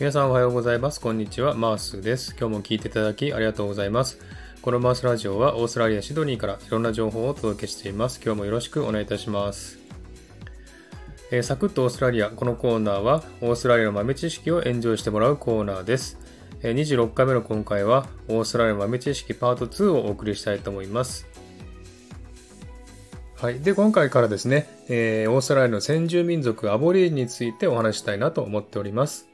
皆さんおはようございます。こんにちは。マースです。今日も聞いていただきありがとうございます。このマースラジオはオーストラリア・シドニーからいろんな情報をお届けしています。今日もよろしくお願いいたします。えー、サクッとオーストラリア。このコーナーはオーストラリアの豆知識をエンジョイしてもらうコーナーです。えー、26回目の今回はオーストラリアの豆知識パート2をお送りしたいと思います。はい。で、今回からですね、えー、オーストラリアの先住民族アボリーについてお話したいなと思っております。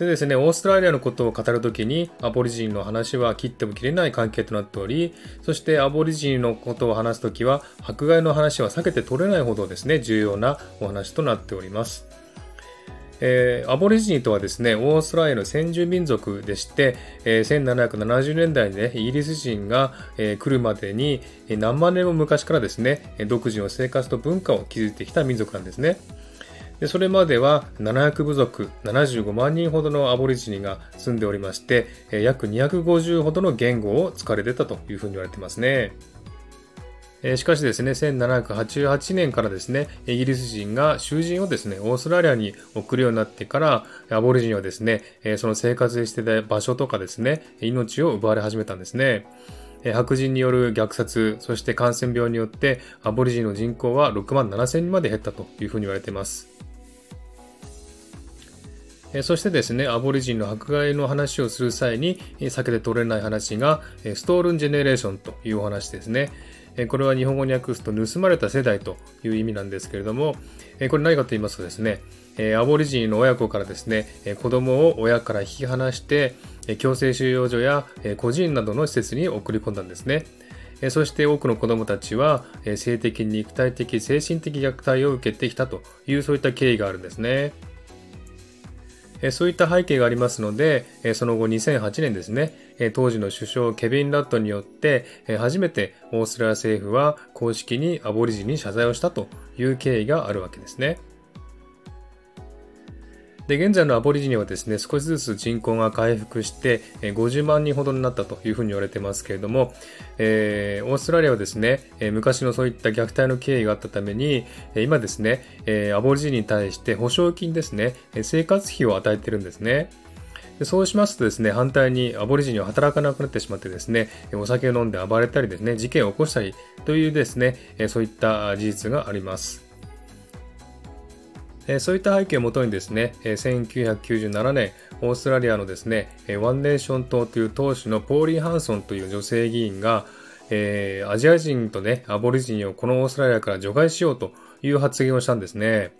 でですね、オーストラリアのことを語るときに、アボリジニの話は切っても切れない関係となっており、そしてアボリジニのことを話すときは、迫害の話は避けて取れないほどですね、重要なお話となっております。えー、アボリジニとはですね、オーストラリアの先住民族でして、えー、1770年代にね、イギリス人が、えー、来るまでに、何万年も昔からですね、独自の生活と文化を築いてきた民族なんですね。でそれまでは700部族75万人ほどのアボリジニが住んでおりまして、約250ほどの言語を使われてたというふうに言われてますね。しかしですね、1788年からですね、イギリス人が囚人をですね、オーストラリアに送るようになってから、アボリジニはですね、その生活してた場所とかですね、命を奪われ始めたんですね。白人による虐殺、そして感染病によって、アボリジニの人口は6万7千人まで減ったというふうに言われています。そしてですね、アボリジンの迫害の話をする際に避けて取れない話が、ストールンジェネレーションというお話ですね。これは日本語に訳すと盗まれた世代という意味なんですけれども、これ何かと言いますとですね、アボリジンの親子からですね、子供を親から引き離して、強制収容所や孤児院などの施設に送り込んだんですね。そして多くの子供たちは性的、肉体的、精神的虐待を受けてきたというそういった経緯があるんですね。えそういった背景がありますので、えその後2008年ですね、え当時の首相ケビン・ラットによって、え初めてオーストラリア政府は公式にアボリジニに謝罪をしたという経緯があるわけですね。で、現在のアボリジニはですね、少しずつ人口が回復して、50万人ほどになったというふうに言われてますけれども、えー、オーストラリアはですね、昔のそういった虐待の経緯があったために、今ですね、アボリジニに対して保証金ですね、生活費を与えてるんですね。でそうしますとですね、反対にアボリジニは働かなくなってしまってですね、お酒を飲んで暴れたりですね、事件を起こしたりというですね、そういった事実があります。えそういった背景をもとにですね、え1997年、オーストラリアのですね、ワンネーション党という党首のポーリー・ハンソンという女性議員が、えー、アジア人とね、アボリジニをこのオーストラリアから除外しようという発言をしたんですね。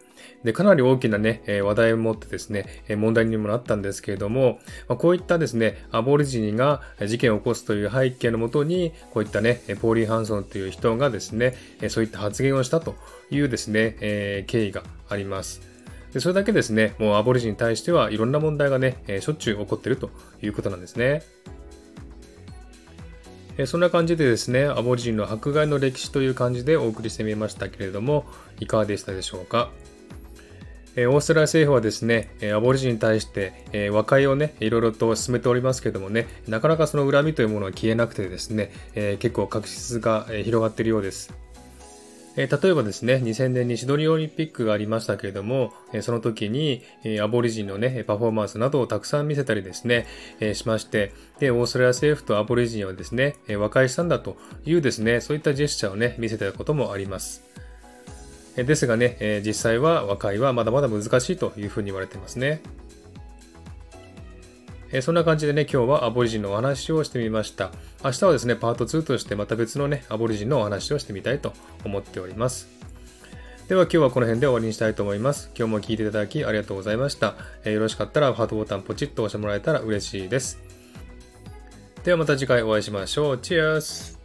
で、かなり大きなね、え話題を持ってですね、え問題にもなったんですけれども、まこういったですね、アボリジニが事件を起こすという背景のもとに、こういったね、ポーリー・ハンソンという人がですね、そういった発言をしたというですね、え経緯があります。でそれだけですね、もうアボリジニに対してはいろんな問題がね、えしょっちゅう起こっているということなんですね。えそんな感じでですね、アボリジンの迫害の歴史という感じでお送りしてみましたけれども、いかがでしたでしょうか？オーストラリア政府はですね、アボリジンに対して和解をね、いろいろと進めておりますけどもね、なかなかその恨みというものは消えなくてですね、結構確執が広がっているようです。例えばですね、2000年にシドニーオリンピックがありましたけれども、その時に、アボリジンのね、パフォーマンスなどをたくさん見せたりですね、しまして、で、オーストラリア政府とアボリジンはですね、和解したんだというですね、そういったジェスチャーをね、見せたこともあります。ですがね、え実際は和解はまだまだ難しいというふうに言われていますね。えそんな感じでね、今日はアボリジンのお話をしてみました。明日はですね、パート2としてまた別のね、アボリジンのお話をしてみたいと思っております。では今日はこの辺で終わりにしたいと思います。今日も聴いていただきありがとうございました。よろしかったらハートボタンポチッと押してもらえたら嬉しいです。ではまた次回お会いしましょう。チェアス